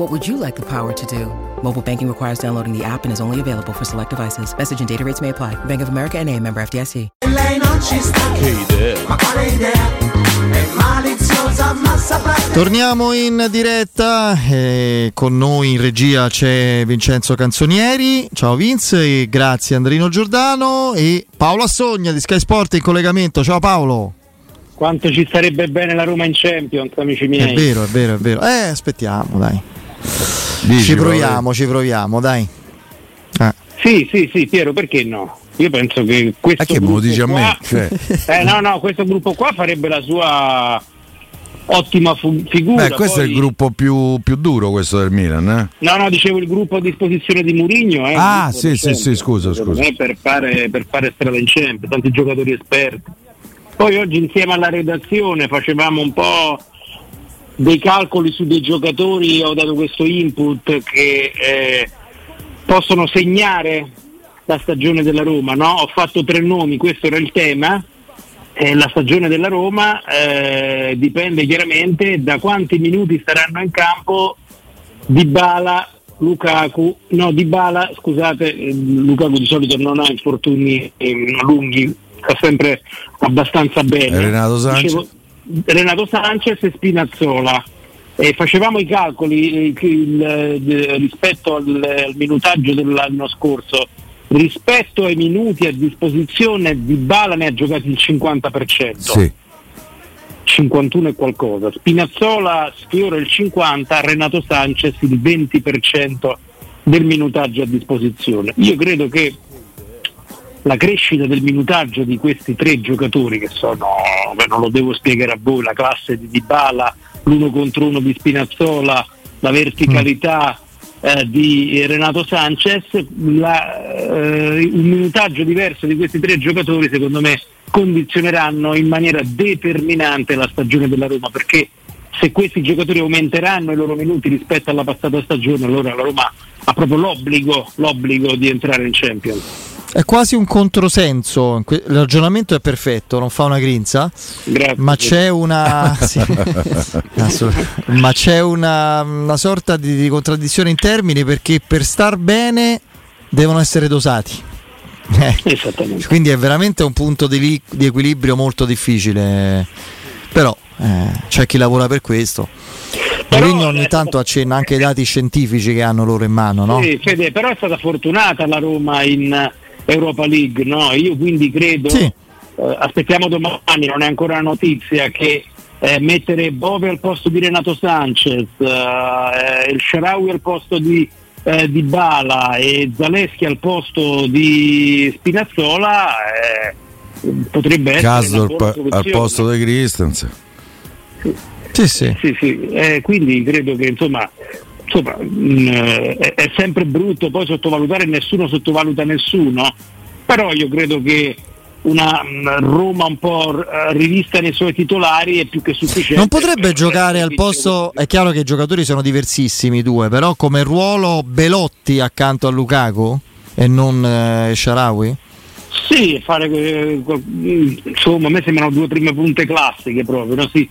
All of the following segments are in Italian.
What would you like the power to do? Mobile banking requires downloading the app and is only available for select devices. Message and data rates may apply. Bank of America and a member FDIC. Lei non ci sta. Che idea. Ma quale idea? È maliziosa ma saprà. Torniamo in diretta, eh, con noi in regia c'è Vincenzo Canzonieri, ciao Vince, e grazie Andrino Giordano e Paolo Assogna di Sky Sport in collegamento, ciao Paolo. Quanto ci starebbe bene la Roma in Champions, amici miei. È vero, è vero, è vero. Eh, aspettiamo, dai. Dici, ci proviamo, ci proviamo, dai. Eh. Sì, sì, sì, Piero, perché no? Io penso che questo Ma che me lo gruppo dici a me? qua- Cioè. Eh, no, no, questo gruppo qua farebbe la sua ottima fu- figura. Beh, questo è poi- il gruppo più, più duro questo del Milan, eh? No, no, dicevo il gruppo a disposizione di Murigno. Eh, Ah, sì, sì, sì, scusa, scusa. Per fare, per fare strada in Champions, tanti giocatori esperti. Poi oggi insieme alla redazione facevamo un po' dei calcoli su dei giocatori, ho dato questo input che eh, possono segnare la stagione della Roma, no? Ho fatto tre nomi, questo era il tema. Eh, la stagione della Roma eh, dipende chiaramente da quanti minuti staranno in campo Dybala, Lukaku, no Dybala, scusate, eh, Lukaku di solito non ha infortuni eh, lunghi, sta sempre abbastanza bene. Renato Sanchez? Renato Sanchez e Spinazzola. E facevamo i calcoli eh, il- eh, rispetto al, al minutaggio dell'anno scorso. Rispetto ai minuti a disposizione di Bala ne ha giocati il 50%. Sì. 51 e qualcosa. Spinazzola sfiora il 50, Renato Sanchez il 20% del minutaggio a disposizione. Io credo che la crescita del minutaggio di questi tre giocatori che sono, non lo devo spiegare a voi, la classe di Dybala, l'uno contro uno di Spinazzola, la verticalità eh, di Renato Sanchez, la, eh, un minutaggio diverso di questi tre giocatori secondo me condizioneranno in maniera determinante la stagione della Roma perché se questi giocatori aumenteranno i loro minuti rispetto alla passata stagione allora la Roma ha proprio l'obbligo, l'obbligo di entrare in Champions. È quasi un controsenso, il ragionamento è perfetto, non fa una grinza, Grazie. ma c'è una, sì, ma c'è una, una sorta di, di contraddizione in termini perché per star bene devono essere dosati. Eh, Esattamente. quindi è veramente un punto di, di equilibrio molto difficile, però eh, c'è chi lavora per questo. Mourinho ogni eh, tanto accenna anche ai dati scientifici che hanno loro in mano, no? Sì, Fede, però è stata fortunata la Roma in Europa League, no? Io quindi credo, Sì. eh, aspettiamo domani, non è ancora una notizia, che eh, mettere Bove al posto di Renato Sanchez, eh, il Sharawi al posto di, eh, di Bala e Zaleschi al posto di Spinazzola eh, potrebbe essere buona al posto di Christensen. Sì, sì. Sì, sì, eh, quindi credo che insomma, insomma mh, è, è sempre brutto poi sottovalutare, nessuno sottovaluta nessuno, però io credo che una mh, Roma un po' eh, rivista nei suoi titolari è più che sufficiente. Non potrebbe giocare al posto. È chiaro che i giocatori sono diversissimi, i due, però come ruolo Belotti accanto a Lukaku e non eh, Sharawi? Sì, fare eh, mh, insomma, a me sembrano due prime punte classiche proprio, no? si,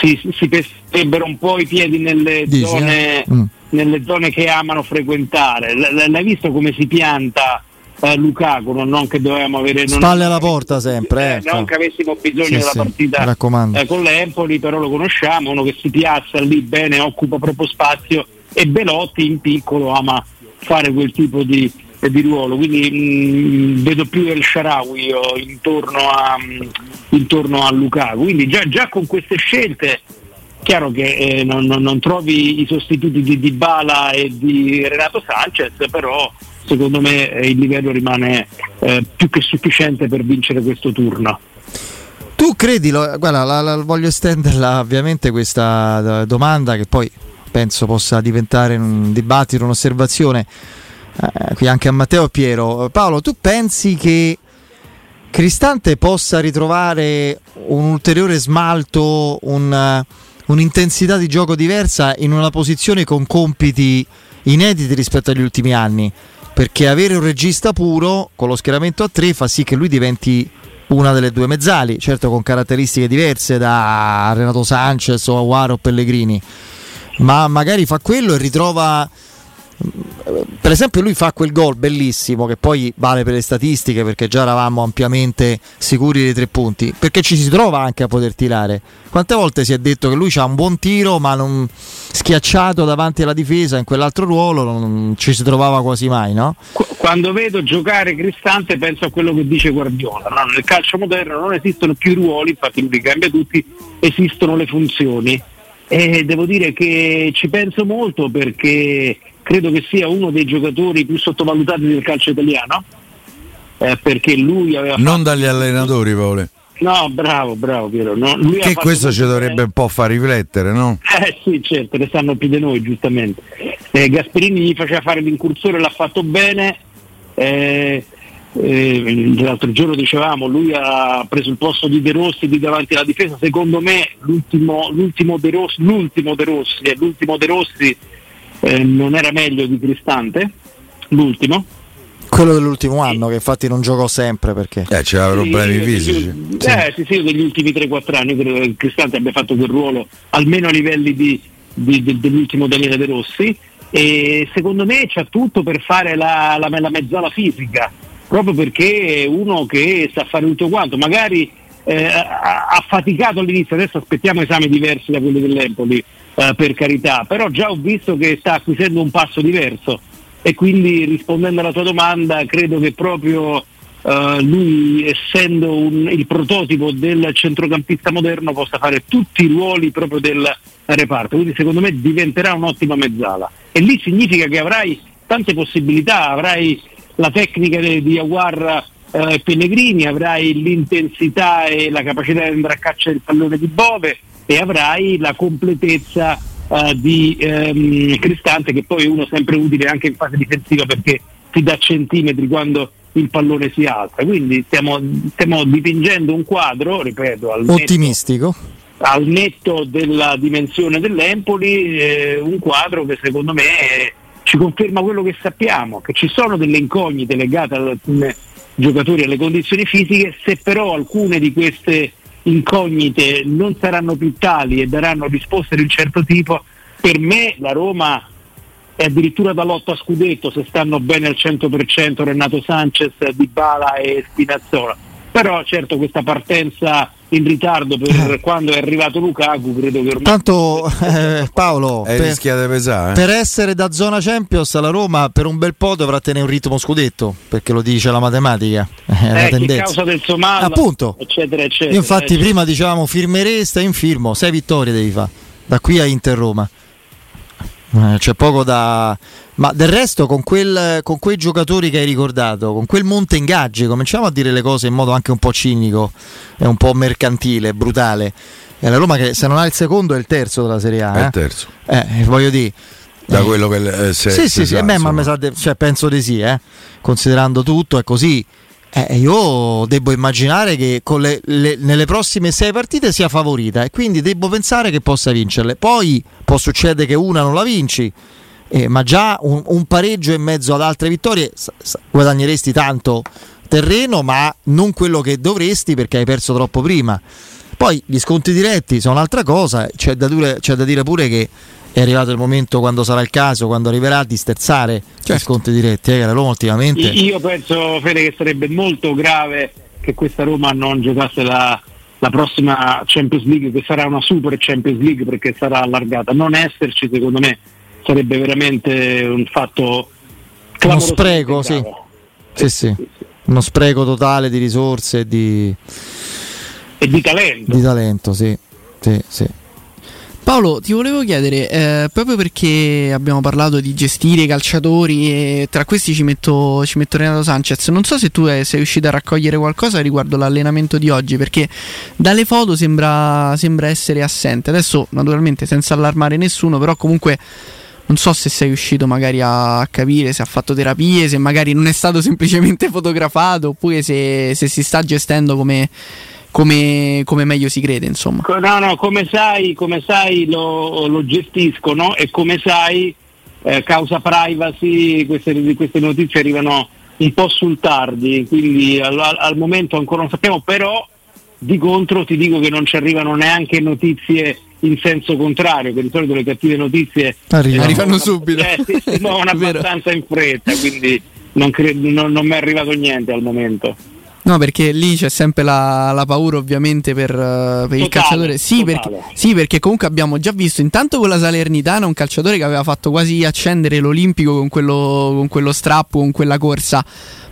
si, si pesterebbero un po' i piedi nelle Dici, zone, eh? Mm. nelle zone che amano frequentare. L- l'hai visto come si pianta eh, Lukaku? Non, non che dovevamo avere non- Spalle alla porta sempre, eh, non fa. che avessimo bisogno Sì, della sì, partita eh, con l'Empoli, però lo conosciamo, uno che si piazza lì bene, occupa proprio spazio e Belotti in piccolo ama fare quel tipo di, eh, di ruolo, quindi mh, vedo più El Sharawi io intorno a, mh, intorno a Lukaku, quindi già, già con queste scelte chiaro che eh, non, non, non, trovi i sostituti di Dybala e di Renato Sanchez, però secondo me eh, il livello rimane eh, più che sufficiente per vincere questo turno. Tu credi, guarda, la, la, voglio estenderla ovviamente questa domanda che poi penso possa diventare un dibattito, un'osservazione, eh, qui anche a Matteo e Piero. Paolo, tu pensi che Cristante possa ritrovare un ulteriore smalto, un, un'intensità di gioco diversa in una posizione con compiti inediti rispetto agli ultimi anni? Perché avere un regista puro con lo schieramento a tre fa sì che lui diventi una delle due mezzali, certo con caratteristiche diverse da Renato Sanchez o Aguaro o Pellegrini, ma magari fa quello e ritrova per esempio lui fa quel gol bellissimo che poi vale per le statistiche perché già eravamo ampiamente sicuri dei tre punti perché ci si trova anche a poter tirare quante volte si è detto che lui ha un buon tiro ma non schiacciato davanti alla difesa in quell'altro ruolo non ci si trovava quasi mai no? quando vedo giocare Cristante penso a quello che dice Guardiola no? nel calcio moderno non esistono più ruoli infatti lui cambia tutti esistono le funzioni e devo dire che ci penso molto perché credo che sia uno dei giocatori più sottovalutati del calcio italiano, eh, perché lui aveva... Non fatto... dagli allenatori, Paolo. No, bravo, bravo Piero. No, che questo ci dovrebbe un po' far riflettere, no? Eh sì, certo, ne sanno più di noi, giustamente. Eh, Gasperini gli faceva fare l'incursore, l'ha fatto bene. Eh, eh, l'altro giorno dicevamo, lui ha preso il posto di De Rossi di davanti alla difesa. Secondo me l'ultimo, l'ultimo De Rossi, l'ultimo De Rossi, eh, l'ultimo De Rossi eh, non era meglio di Cristante, l'ultimo. Quello dell'ultimo anno, che infatti non giocò sempre perché. Eh, c'era problemi sì, fisici. Sì. Eh, sì, sì, degli ultimi 3-4 anni credo che Cristante abbia fatto quel ruolo almeno a livelli di, di, di, dell'ultimo Daniele De Rossi. E secondo me c'ha tutto per fare la, la, la mezzala fisica, proprio perché è uno che sa fare tutto quanto. Magari eh, ha faticato all'inizio, adesso aspettiamo esami diversi da quelli dell'Empoli eh, per carità, però già ho visto che sta acquisendo un passo diverso. E quindi rispondendo alla tua domanda credo che proprio Uh, lui essendo un, il prototipo del centrocampista moderno possa fare tutti i ruoli proprio del reparto, quindi secondo me diventerà un'ottima mezzala. E lì significa che avrai tante possibilità, avrai la tecnica di Aguarra e eh, Pellegrini, avrai l'intensità e la capacità di andare a caccia del pallone di Bove, e avrai la completezza uh, di um, Cristante che poi è uno sempre utile anche in fase difensiva perché ti dà centimetri quando il pallone si alza. Quindi stiamo, stiamo dipingendo un quadro, ripeto, al ottimistico. Netto, al netto della dimensione dell'Empoli, eh, un quadro che secondo me eh, ci conferma quello che sappiamo, che ci sono delle incognite legate ad alcuni giocatori alle condizioni fisiche, se però alcune di queste incognite non saranno più tali e daranno risposte di un certo tipo, per me la Roma è addirittura da lotta a scudetto se stanno bene al 100% Renato Sanchez, Dybala e Spinazzola. Però certo questa partenza in ritardo per quando è arrivato Lukaku credo che ormai tanto eh, Paolo è per, pesare, eh? per essere da zona Champions la Roma per un bel po' dovrà tenere un ritmo scudetto perché lo dice la matematica è la eh, tendenza. causa del Somal appunto eccetera eccetera io infatti eccetera. prima dicevamo firmeresta in firmo sei vittorie devi fare da qui a Inter Roma eh, c'è poco da. Ma del resto, con, quel, con, quei giocatori che hai ricordato, con quel monte ingaggi, cominciamo a dire le cose in modo anche un po' cinico e un po' mercantile, brutale. È la Roma che se non ha il secondo è il terzo della Serie A. È eh? il terzo. Eh, voglio dire. Da eh, quello che eh, se, sì, sì, sì, beh, ma de- cioè, penso di sì, eh. considerando tutto è così. Eh, io devo immaginare che le, le, nelle prossime sei partite sia favorita e quindi devo pensare che possa vincerle. Poi può succedere che una non la vinci, eh, ma già un, un, pareggio in mezzo ad altre vittorie s- s- guadagneresti tanto terreno, ma non quello che dovresti perché hai perso troppo prima. Poi gli sconti diretti sono un'altra cosa, c'è da, dure, c'è da dire pure che è arrivato il momento quando sarà il caso, quando arriverà di sterzare certo. i sconti diretti. Eh, la Roma ultimamente. Io penso Fede che sarebbe molto grave che questa Roma non giocasse la, la, prossima Champions League, che sarà una super Champions League perché sarà allargata. Non esserci, secondo me, sarebbe veramente un fatto clamorosamente spreco, sì. Sì, sì. Uno spreco totale di risorse e di, E di talento. di talento, sì. Sì, sì. Paolo, ti volevo chiedere, eh, proprio perché abbiamo parlato di gestire i calciatori e tra questi ci metto, ci metto Renato Sanchez, non so se tu eh, sei riuscito a raccogliere qualcosa riguardo l'allenamento di oggi, perché dalle foto sembra, sembra essere assente. Adesso, naturalmente, senza allarmare nessuno, però comunque non so se sei riuscito magari a capire se ha fatto terapie, se magari non è stato semplicemente fotografato, oppure se, se si sta gestendo come, come- come meglio si crede, insomma. No, no, come sai, come sai lo, lo gestiscono e come sai, eh, causa privacy, queste, queste notizie arrivano un po' sul tardi, quindi al, al- momento ancora non sappiamo, però di contro ti dico che non ci arrivano neanche notizie in senso contrario, che di solito le cattive notizie Arrivano. Arrivano subito. eh, si, si muovono abbastanza in fretta, quindi non, cre- non- non mi è arrivato niente al momento. No, perché lì c'è sempre la, la paura, ovviamente, per, eh, per il Totale, calciatore. Sì perché, sì, perché comunque abbiamo già visto intanto con la Salernitana un calciatore che aveva fatto quasi accendere l'Olimpico con quello, con quello strappo, con quella corsa.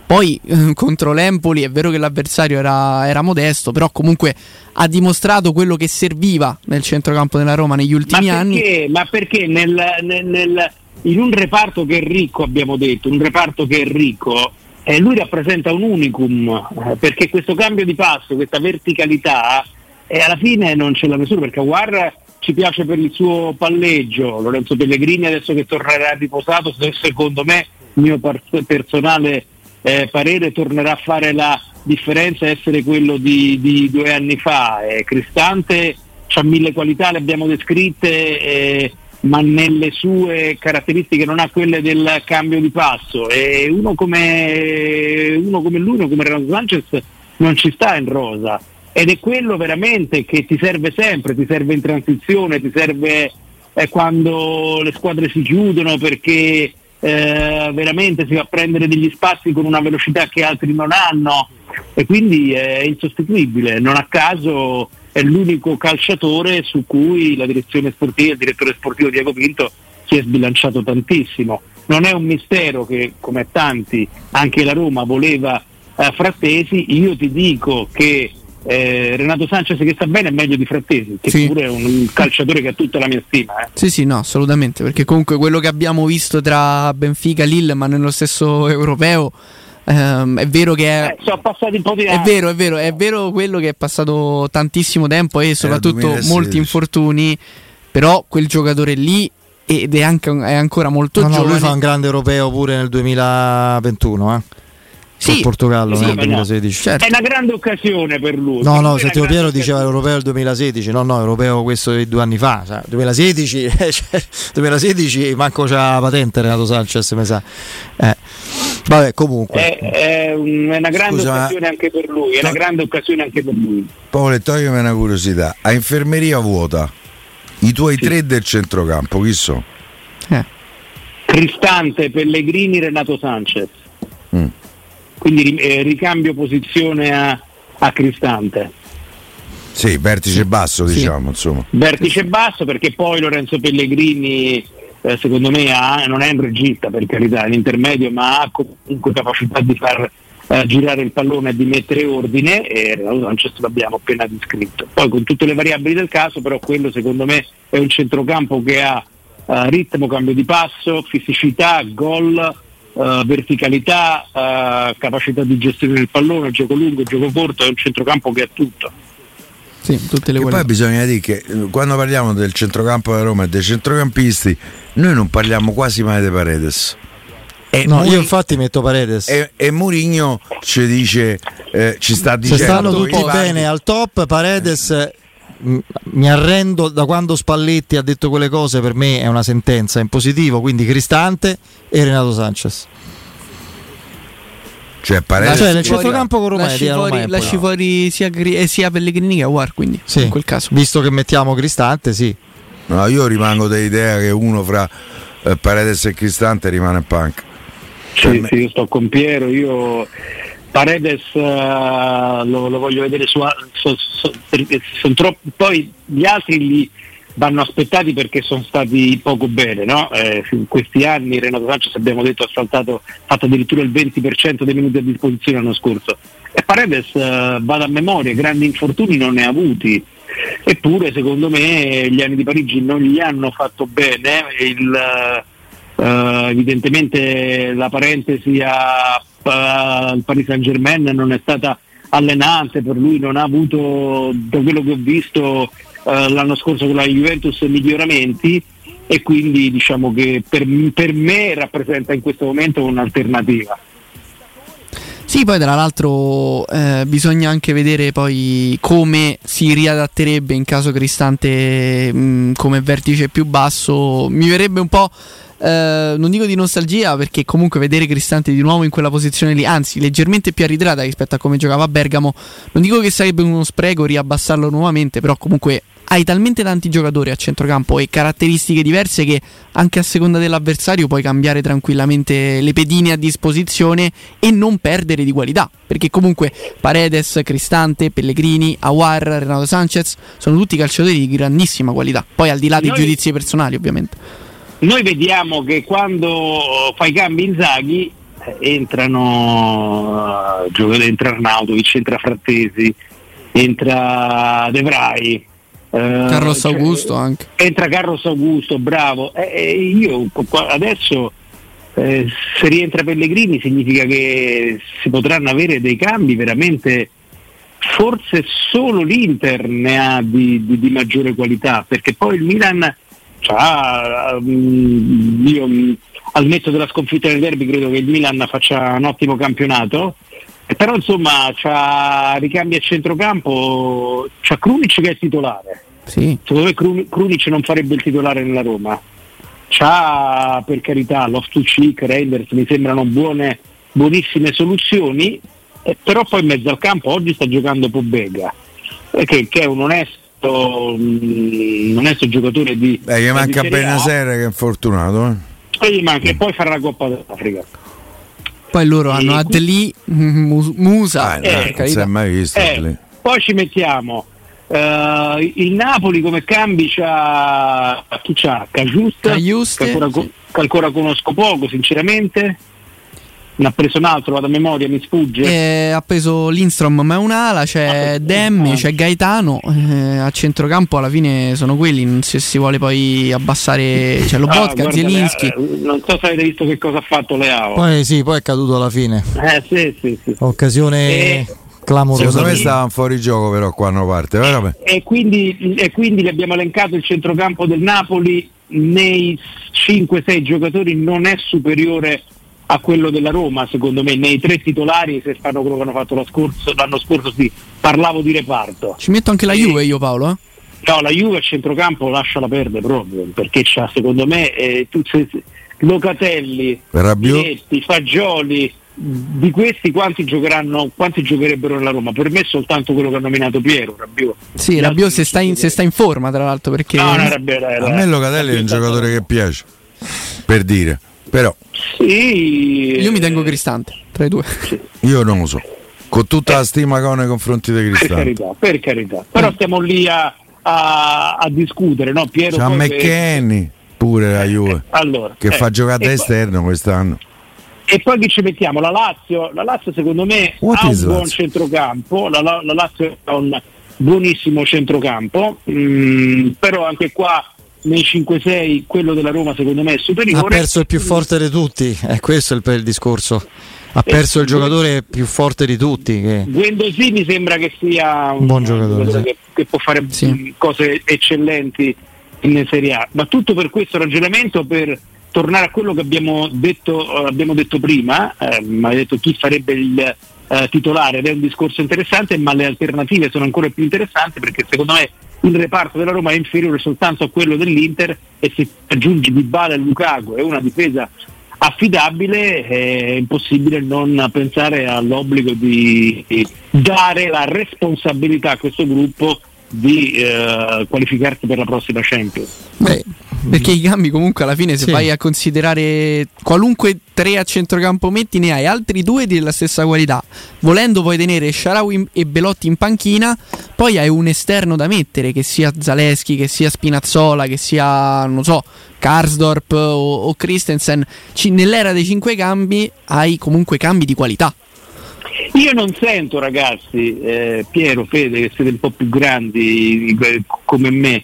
Poi eh, contro l'Empoli è vero che l'avversario era, era modesto, però comunque ha dimostrato quello che serviva nel centrocampo della Roma negli Ma ultimi anni. perché, ma perché nel- nel- nel- in un reparto che è ricco, abbiamo detto, un reparto che è ricco, eh, lui rappresenta un unicum, eh, perché questo cambio di passo, questa verticalità, eh, alla fine non ce l'ha nessuno, perché Aguar ci piace per il suo palleggio, Lorenzo Pellegrini adesso che tornerà riposato, se- secondo me, mio par- personale eh, parere, tornerà a fare la differenza, essere quello di, di due anni fa. Eh, Cristante ha mille qualità, le abbiamo descritte, eh, ma nelle sue caratteristiche non ha quelle del cambio di passo. E uno come, uno come lui, uno come Renato Sanchez, non ci sta in rosa. Ed è quello veramente che ti serve sempre, ti serve in transizione, ti serve eh, quando le squadre si chiudono perché eh, veramente si va a prendere degli spazi con una velocità che altri non hanno e quindi è insostituibile. Non a caso è l'unico calciatore su cui la direzione sportiva, il direttore sportivo Diego Pinto si è sbilanciato tantissimo. Non è un mistero che, come tanti, anche la Roma voleva eh, Frattesi. Io ti dico che eh, Renato Sanchez che sta bene è meglio di Frattesi, che Sì. pure è un, calciatore che ha tutta la mia stima. eh. Sì, sì, no, assolutamente. Perché comunque quello che abbiamo visto tra Benfica e Lille, ma nello stesso europeo, ehm, è vero che è. Eh, sono passati un po' di È anni. vero, è vero, è vero quello che è passato tantissimo tempo e soprattutto 2016. molti infortuni, però quel giocatore lì ed è, anche, è ancora molto No, no, giovane. lui fa un grande europeo pure nel 2021, eh. Sì, Col Portogallo sì, nel ma no. 2016. certo. È una grande occasione per lui. No, no, è una Piero diceva occasione. europeo del 2016, no, no, europeo questo di due anni fa, sa, 2016, eh, cioè, 2016 manco c'ha la patente Renato Sanchez, mi sa. Eh, Vabbè, comunque. È, è un- è una grande Scusa, ma- occasione anche per lui, è una to- grande occasione anche per lui. Paolo, toglimi una curiosità. A infermeria vuota, i tuoi tre del centrocampo, chi sono? Eh. Cristante, Pellegrini, Renato Sanchez. Mm. Quindi eh, ricambio posizione a, a Cristante. Sì, vertice basso, Sì. diciamo, insomma. Vertice basso perché poi Lorenzo Pellegrini eh, secondo me ha- non è un regista per carità, è un intermedio, ma ha comunque capacità di far eh, girare il pallone e di mettere ordine e Renato Sanchez l'abbiamo appena descritto. Poi con tutte le variabili del caso, però quello secondo me è un centrocampo che ha eh, ritmo, cambio di passo, fisicità, gol, eh, verticalità, eh, capacità di gestione del pallone, gioco lungo, gioco corto, è un centrocampo che ha tutto. Sì, tutte le E poi bisogna dire che eh, quando parliamo del centrocampo della Roma e dei centrocampisti, noi non parliamo quasi mai di Paredes. E, No, Muri- io infatti metto Paredes. e, e Mourinho ci dice, eh, ci sta Se dicendo stanno "Voi tutti pari". bene al top, Paredes mi arrendo da quando Spalletti ha detto quelle cose, per me è una sentenza in positivo, quindi Cristante e Renato Sanchez. Cioè, Paredes Cioè, nel centrocampo con Roma lasci fuori, fuori sia, Gri- eh, sia Pellegrini che Aguar, quindi Sì, in quel caso. visto che mettiamo Cristante, sì. No, io rimango dell'idea che uno fra eh, Paredes e Cristante rimane. Per Sì, me- sì, io sto con Piero, io Paredes eh, lo, lo voglio vedere su, so- so- perché sono troppi, poi gli altri li, vanno aspettati perché sono stati poco bene. No? Eh, in questi anni Renato Sanchez abbiamo detto ha saltato, fatto addirittura il 20% dei minuti a disposizione l'anno scorso. E Paredes eh, vado a memoria, grandi infortuni non ne ha avuti. Eppure secondo me gli anni di Parigi non gli hanno fatto bene. Il, eh, evidentemente la parentesi al Paris Saint Germain non è stata allenante, per lui non ha avuto, da quello che ho visto eh, l'anno scorso con la Juventus, miglioramenti e quindi diciamo che per, per me rappresenta in questo momento un'alternativa. Sì, poi tra l'altro eh, bisogna anche vedere poi come si riadatterebbe in caso Cristante mh, come vertice più basso. Mi verrebbe un po', eh, non dico di nostalgia, perché comunque vedere Cristante di nuovo in quella posizione lì, anzi leggermente più arretrata rispetto a come giocava a Bergamo, non dico che sarebbe uno spreco riabbassarlo nuovamente, però comunque hai talmente tanti giocatori a centrocampo e caratteristiche diverse che anche a seconda dell'avversario puoi cambiare tranquillamente le pedine a disposizione e non perdere di qualità. Perché comunque Paredes, Cristante, Pellegrini, Awar, Renato Sanchez sono tutti calciatori di grandissima qualità. Poi al di là dei Noi- giudizi personali, ovviamente. Noi vediamo che quando fai cambi Inzaghi eh, entrano, eh, gioca- entra Arnautovic, entra Frattesi, entra De Vrij. Eh, Carlos cioè, Augusto anche. Entra Carlos Augusto, bravo. E e io adesso eh, se rientra Pellegrini significa che si potranno avere dei cambi veramente forse solo l'Inter ne ha di, di- di maggiore qualità perché poi il Milan mm, io mm, al netto della sconfitta nel derby credo che il Milan faccia un ottimo campionato eh, però insomma c'ha ricambi a centrocampo c'ha Krunic che è titolare Sì. secondo me Krun- Krunic non farebbe il titolare nella Roma c'ha per carità Loftus-Cheek, Reinders mi sembrano buone, buonissime soluzioni eh, però poi in mezzo al campo oggi sta giocando Pobega eh, che, che è un onesto, mm, un onesto giocatore di Beh, gli manca. Benasera che è infortunato. Eh. e gli manca e poi farà la Coppa d'Africa Poi loro E hanno Adli, Mu- Musa, Ah, no, non si è mai visto Eh, poi ci mettiamo eh, il Napoli come cambi c'ha chi c'ha? Cagiusta Cagiuste, che, ancora, co- sì. che ancora conosco poco sinceramente ne ha preso un altro vado a memoria mi sfugge Eh, ha preso Lindstrom ma è un'ala, c'è Ah, Demmi, ah. c'è Gaetano, eh, a centrocampo alla fine sono quelli, non se si vuole poi abbassare, c'è Ah, Lobotka, guarda, Zielinski. eh, non so se avete visto che cosa ha fatto Leao Poi sì, poi è caduto alla fine. eh sì sì sì Occasione Eh, clamorosa. Secondo me stavano fuori gioco però qua hanno parte. Vabbè. e quindi, e quindi gli abbiamo elencato il centrocampo del Napoli nei 5-6 giocatori non è superiore a quello della Roma secondo me nei tre titolari se fanno quello che hanno fatto lo scorso- l'anno scorso sì, parlavo di reparto Ci metto anche la Juve io Paolo, eh? no la Juve a centrocampo lasciala perdere proprio perché c'ha secondo me eh, tu- se- Locatelli? Minetti, Fagioli di questi quanti giocheranno quanti giocherebbero nella Roma per me soltanto quello che ha nominato Piero Rabiot Sì, Rabiot se sta, in, se sta in forma tra l'altro perché... No, no, Rabiot era- A me Locatelli è un giocatore che piace. Per dire. Però Sì, Io mi tengo Cristante, tra i due. io non lo so. Con tutta la stima che ho nei confronti di per Cristante. carità, per carità. Però stiamo lì a, a- a discutere, no? Piero C'ha che- McKenny pure la Juve. Allora, Che eh, fa giocare da poi- esterno quest'anno. E poi chi ci mettiamo? La Lazio, la Lazio secondo me What ha un buon Lazio? centrocampo, la, la- la Lazio ha un buonissimo centrocampo, mm, però anche qua nei 5-6 quello della Roma secondo me è Ha superiore. perso il più forte di tutti, è questo il, il discorso. Ha perso il giocatore più forte di tutti. Che... Guendosì mi sembra che sia Un buon giocatore, sì. che, che può fare Sì. mh, cose eccellenti in Serie A. Ma tutto per questo ragionamento per tornare a quello che abbiamo detto, eh, abbiamo detto prima, eh, ma hai detto chi farebbe il eh, titolare ed è un discorso interessante, ma le alternative sono ancora più interessanti perché secondo me il reparto della Roma è inferiore soltanto a quello dell'Inter e se aggiungi Dybala e Lukaku e una difesa affidabile è impossibile non pensare all'obbligo di dare la responsabilità a questo gruppo di eh, qualificarsi per la prossima Champions. Beh, perché i cambi comunque alla fine se Sì. vai a considerare qualunque tre a centrocampo metti ne hai altri due della stessa qualità. Volendo puoi tenere Sharawi e Belotti in panchina, poi hai un esterno da mettere, che sia Zaleschi, che sia Spinazzola, che sia, non so, Karsdorp o, o Christensen, ci- nell'era dei cinque cambi hai comunque cambi di qualità. Io non sento ragazzi, eh, Piero, Fede, che siete un po' più grandi come me,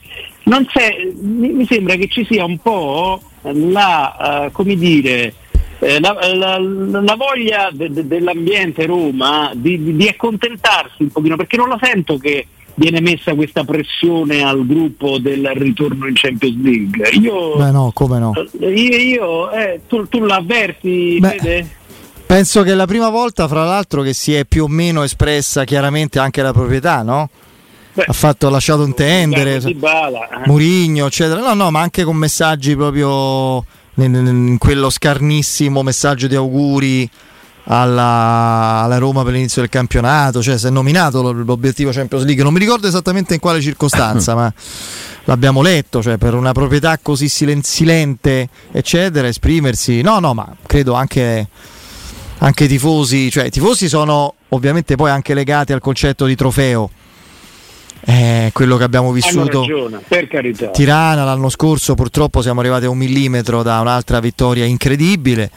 mi, mi sembra che ci sia un po' la, eh, come dire, eh, la, la- la voglia de- de- dell'ambiente Roma di, di- di accontentarsi un pochino, perché non la sento che viene messa questa pressione al gruppo del ritorno in Champions League. Io, Beh no, come no. io, io, eh, tu, tu l'avverti, Beh, Fede? Penso che è la prima volta, fra l'altro, che si è più o meno espressa chiaramente anche la proprietà, no? Beh, Ha fatto, ha lasciato intendere. Eh. Murigno, eccetera. No, no, ma anche con messaggi proprio in, quello scarnissimo messaggio di auguri alla, alla Roma per l'inizio del campionato. Cioè, si è nominato lo- l'obiettivo Champions League. Non mi ricordo esattamente in quale circostanza, ma l'abbiamo letto. Cioè, per una proprietà così silen- silente, eccetera, esprimersi. No, no, ma credo anche. Anche i tifosi, cioè i tifosi sono ovviamente poi anche legati al concetto di trofeo, Eh, quello che abbiamo vissuto. ragione, per carità. Tirana l'anno scorso purtroppo siamo arrivati a un millimetro da un'altra vittoria incredibile.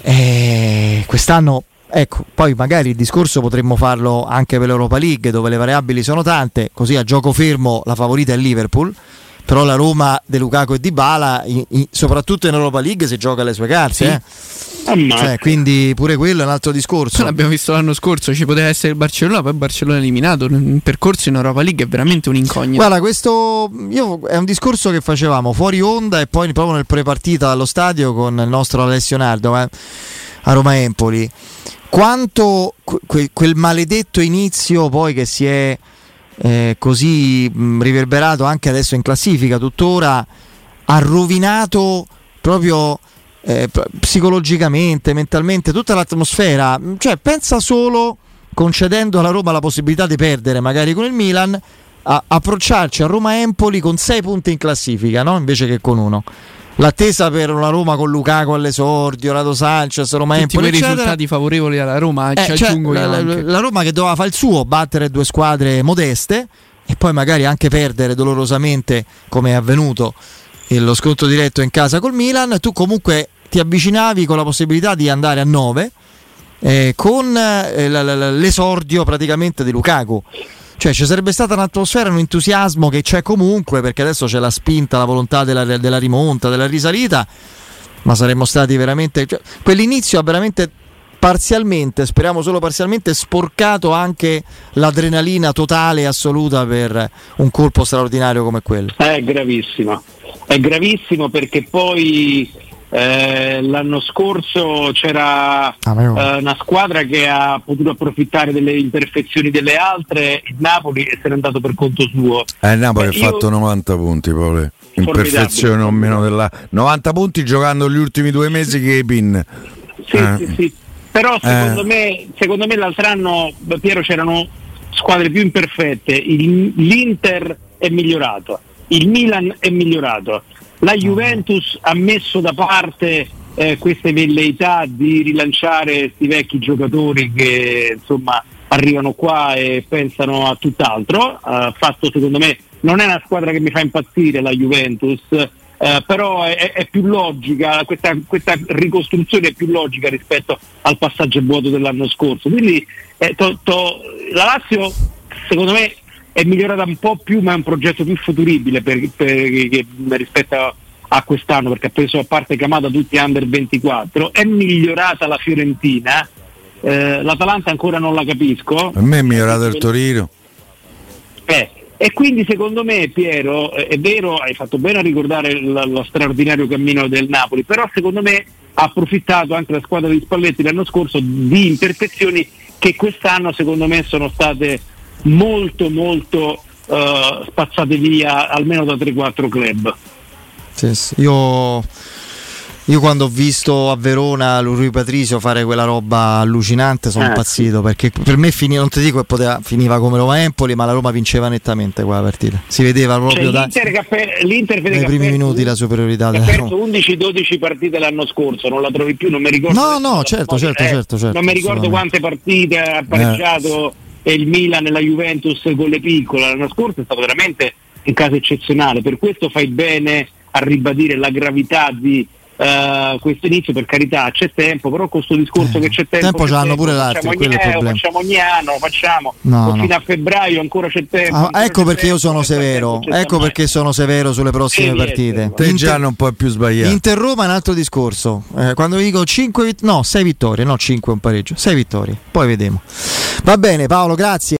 E quest'anno, ecco, poi magari il discorso potremmo farlo anche per l'Europa League dove le variabili sono tante, così a gioco fermo la favorita è Liverpool, però la Roma De Lukaku e Di Bala, soprattutto in Europa League, si gioca le sue carte. Sì. eh. Cioè, quindi pure quello è un altro discorso. L'abbiamo visto l'anno scorso, ci poteva essere il Barcellona, poi il Barcellona eliminato. Il percorso in Europa League è veramente un'incognita. Guarda, questo io- è un discorso che facevamo fuori onda e poi proprio nel prepartita allo stadio con il nostro Alessio Nardo eh, a Roma Empoli. Quanto que- quel maledetto inizio poi che si è eh, così mh, riverberato anche adesso in classifica tuttora ha rovinato proprio eh, psicologicamente, mentalmente tutta l'atmosfera. Cioè, pensa solo concedendo alla Roma la possibilità di perdere magari con il Milan a approcciarci a Roma Empoli con 6 punti in classifica, no? invece che con uno. L'attesa per una Roma con Lukaku all'esordio, Rado Sanchez, Roma Empoli, quei risultati favorevoli alla Roma, Eh, ci cioè, la, la- Roma che doveva fare il suo, battere due squadre modeste e poi magari anche perdere dolorosamente come è avvenuto e lo sconto diretto in casa col Milan, tu comunque ti avvicinavi con la possibilità di andare a 9 eh, con eh, l'esordio praticamente di Lukaku. Cioè ci sarebbe stata un'atmosfera, un entusiasmo che c'è comunque perché adesso c'è la spinta, la volontà della, della rimonta, della risalita, ma saremmo stati veramente... cioè, quell'inizio ha veramente parzialmente, speriamo solo parzialmente, sporcato anche l'adrenalina totale e assoluta per un colpo straordinario come quello. È gravissimo, è gravissimo perché poi eh, l'anno scorso c'era Ah, eh, una squadra che ha potuto approfittare delle imperfezioni delle altre, il Napoli, e se n'è andato per conto suo. Eh, il Napoli Eh, ha fatto 90 punti, Paolo. In Formidabile. perfezione non meno della 90 punti giocando gli ultimi due mesi che i pin. Sì, Eh. sì, sì. Però secondo, me, secondo me l'altro anno, Piero, c'erano squadre più imperfette. Il- L'Inter è migliorato, il Milan è migliorato, la Juventus ha messo da parte eh, queste velleità di rilanciare questi vecchi giocatori che insomma arrivano qua e pensano a tutt'altro. Ha fatto secondo me, non è una squadra che mi fa impazzire la Juventus, eh, però è, è più logica, questa, questa ricostruzione è più logica rispetto al passaggio vuoto dell'anno scorso. Quindi eh, to- to- la Lazio secondo me è migliorata un po' più, ma è un progetto più futuribile per- per- che- rispetto a, a quest'anno, perché ha preso a parte Camada tutti under 24, è migliorata la Fiorentina, eh, l'Atalanta ancora non la capisco. Per me è migliorato il Torino. Eh, e quindi secondo me Piero, è vero, hai fatto bene a ricordare l- lo straordinario cammino del Napoli, però secondo me ha approfittato anche la squadra di Spalletti l'anno scorso di imperfezioni che quest'anno secondo me sono state molto molto eh, spazzate via almeno da 3-4 club. Sì, sì. Io, io quando ho visto a Verona Rui Patrizio fare quella roba allucinante sono Eh, impazzito perché per me finiva, non ti dico che poteva, finiva come Roma Empoli, ma la Roma vinceva nettamente quella partita. Si vedeva Cioè, proprio da, l'Inter che ha pe- l'Inter ha primi perso- minuti la superiorità della Roma. perso 11-12 partite l'anno scorso, non la trovi più, non mi ricordo. No, no, certo, eh, certo, certo, certo, non mi ricordo quante partite ha pareggiato e il Milan e la Juventus con le piccole. L'anno scorso è stato veramente un caso eccezionale, per questo fai bene a ribadire la gravità di uh, questo inizio, per carità c'è tempo, però con questo discorso Eh, che c'è tempo, tempo c'è ce l'hanno tempo, pure facciamo l'altro, ogni, eh, problema. facciamo ogni anno, facciamo No, no. fino a febbraio ancora c'è tempo. Ah, ancora ecco c'è perché io tempo, sono c'è tempo, severo. Ecco perché sono severo sulle prossime Devi partite. essere. Te Inter- già non puoi più sbagliare. Inter Roma è un altro discorso. Eh, quando vi dico 5 no, 6 vittorie, no 5 un pareggio, 6 vittorie. Poi vediamo. Va bene Paolo, grazie.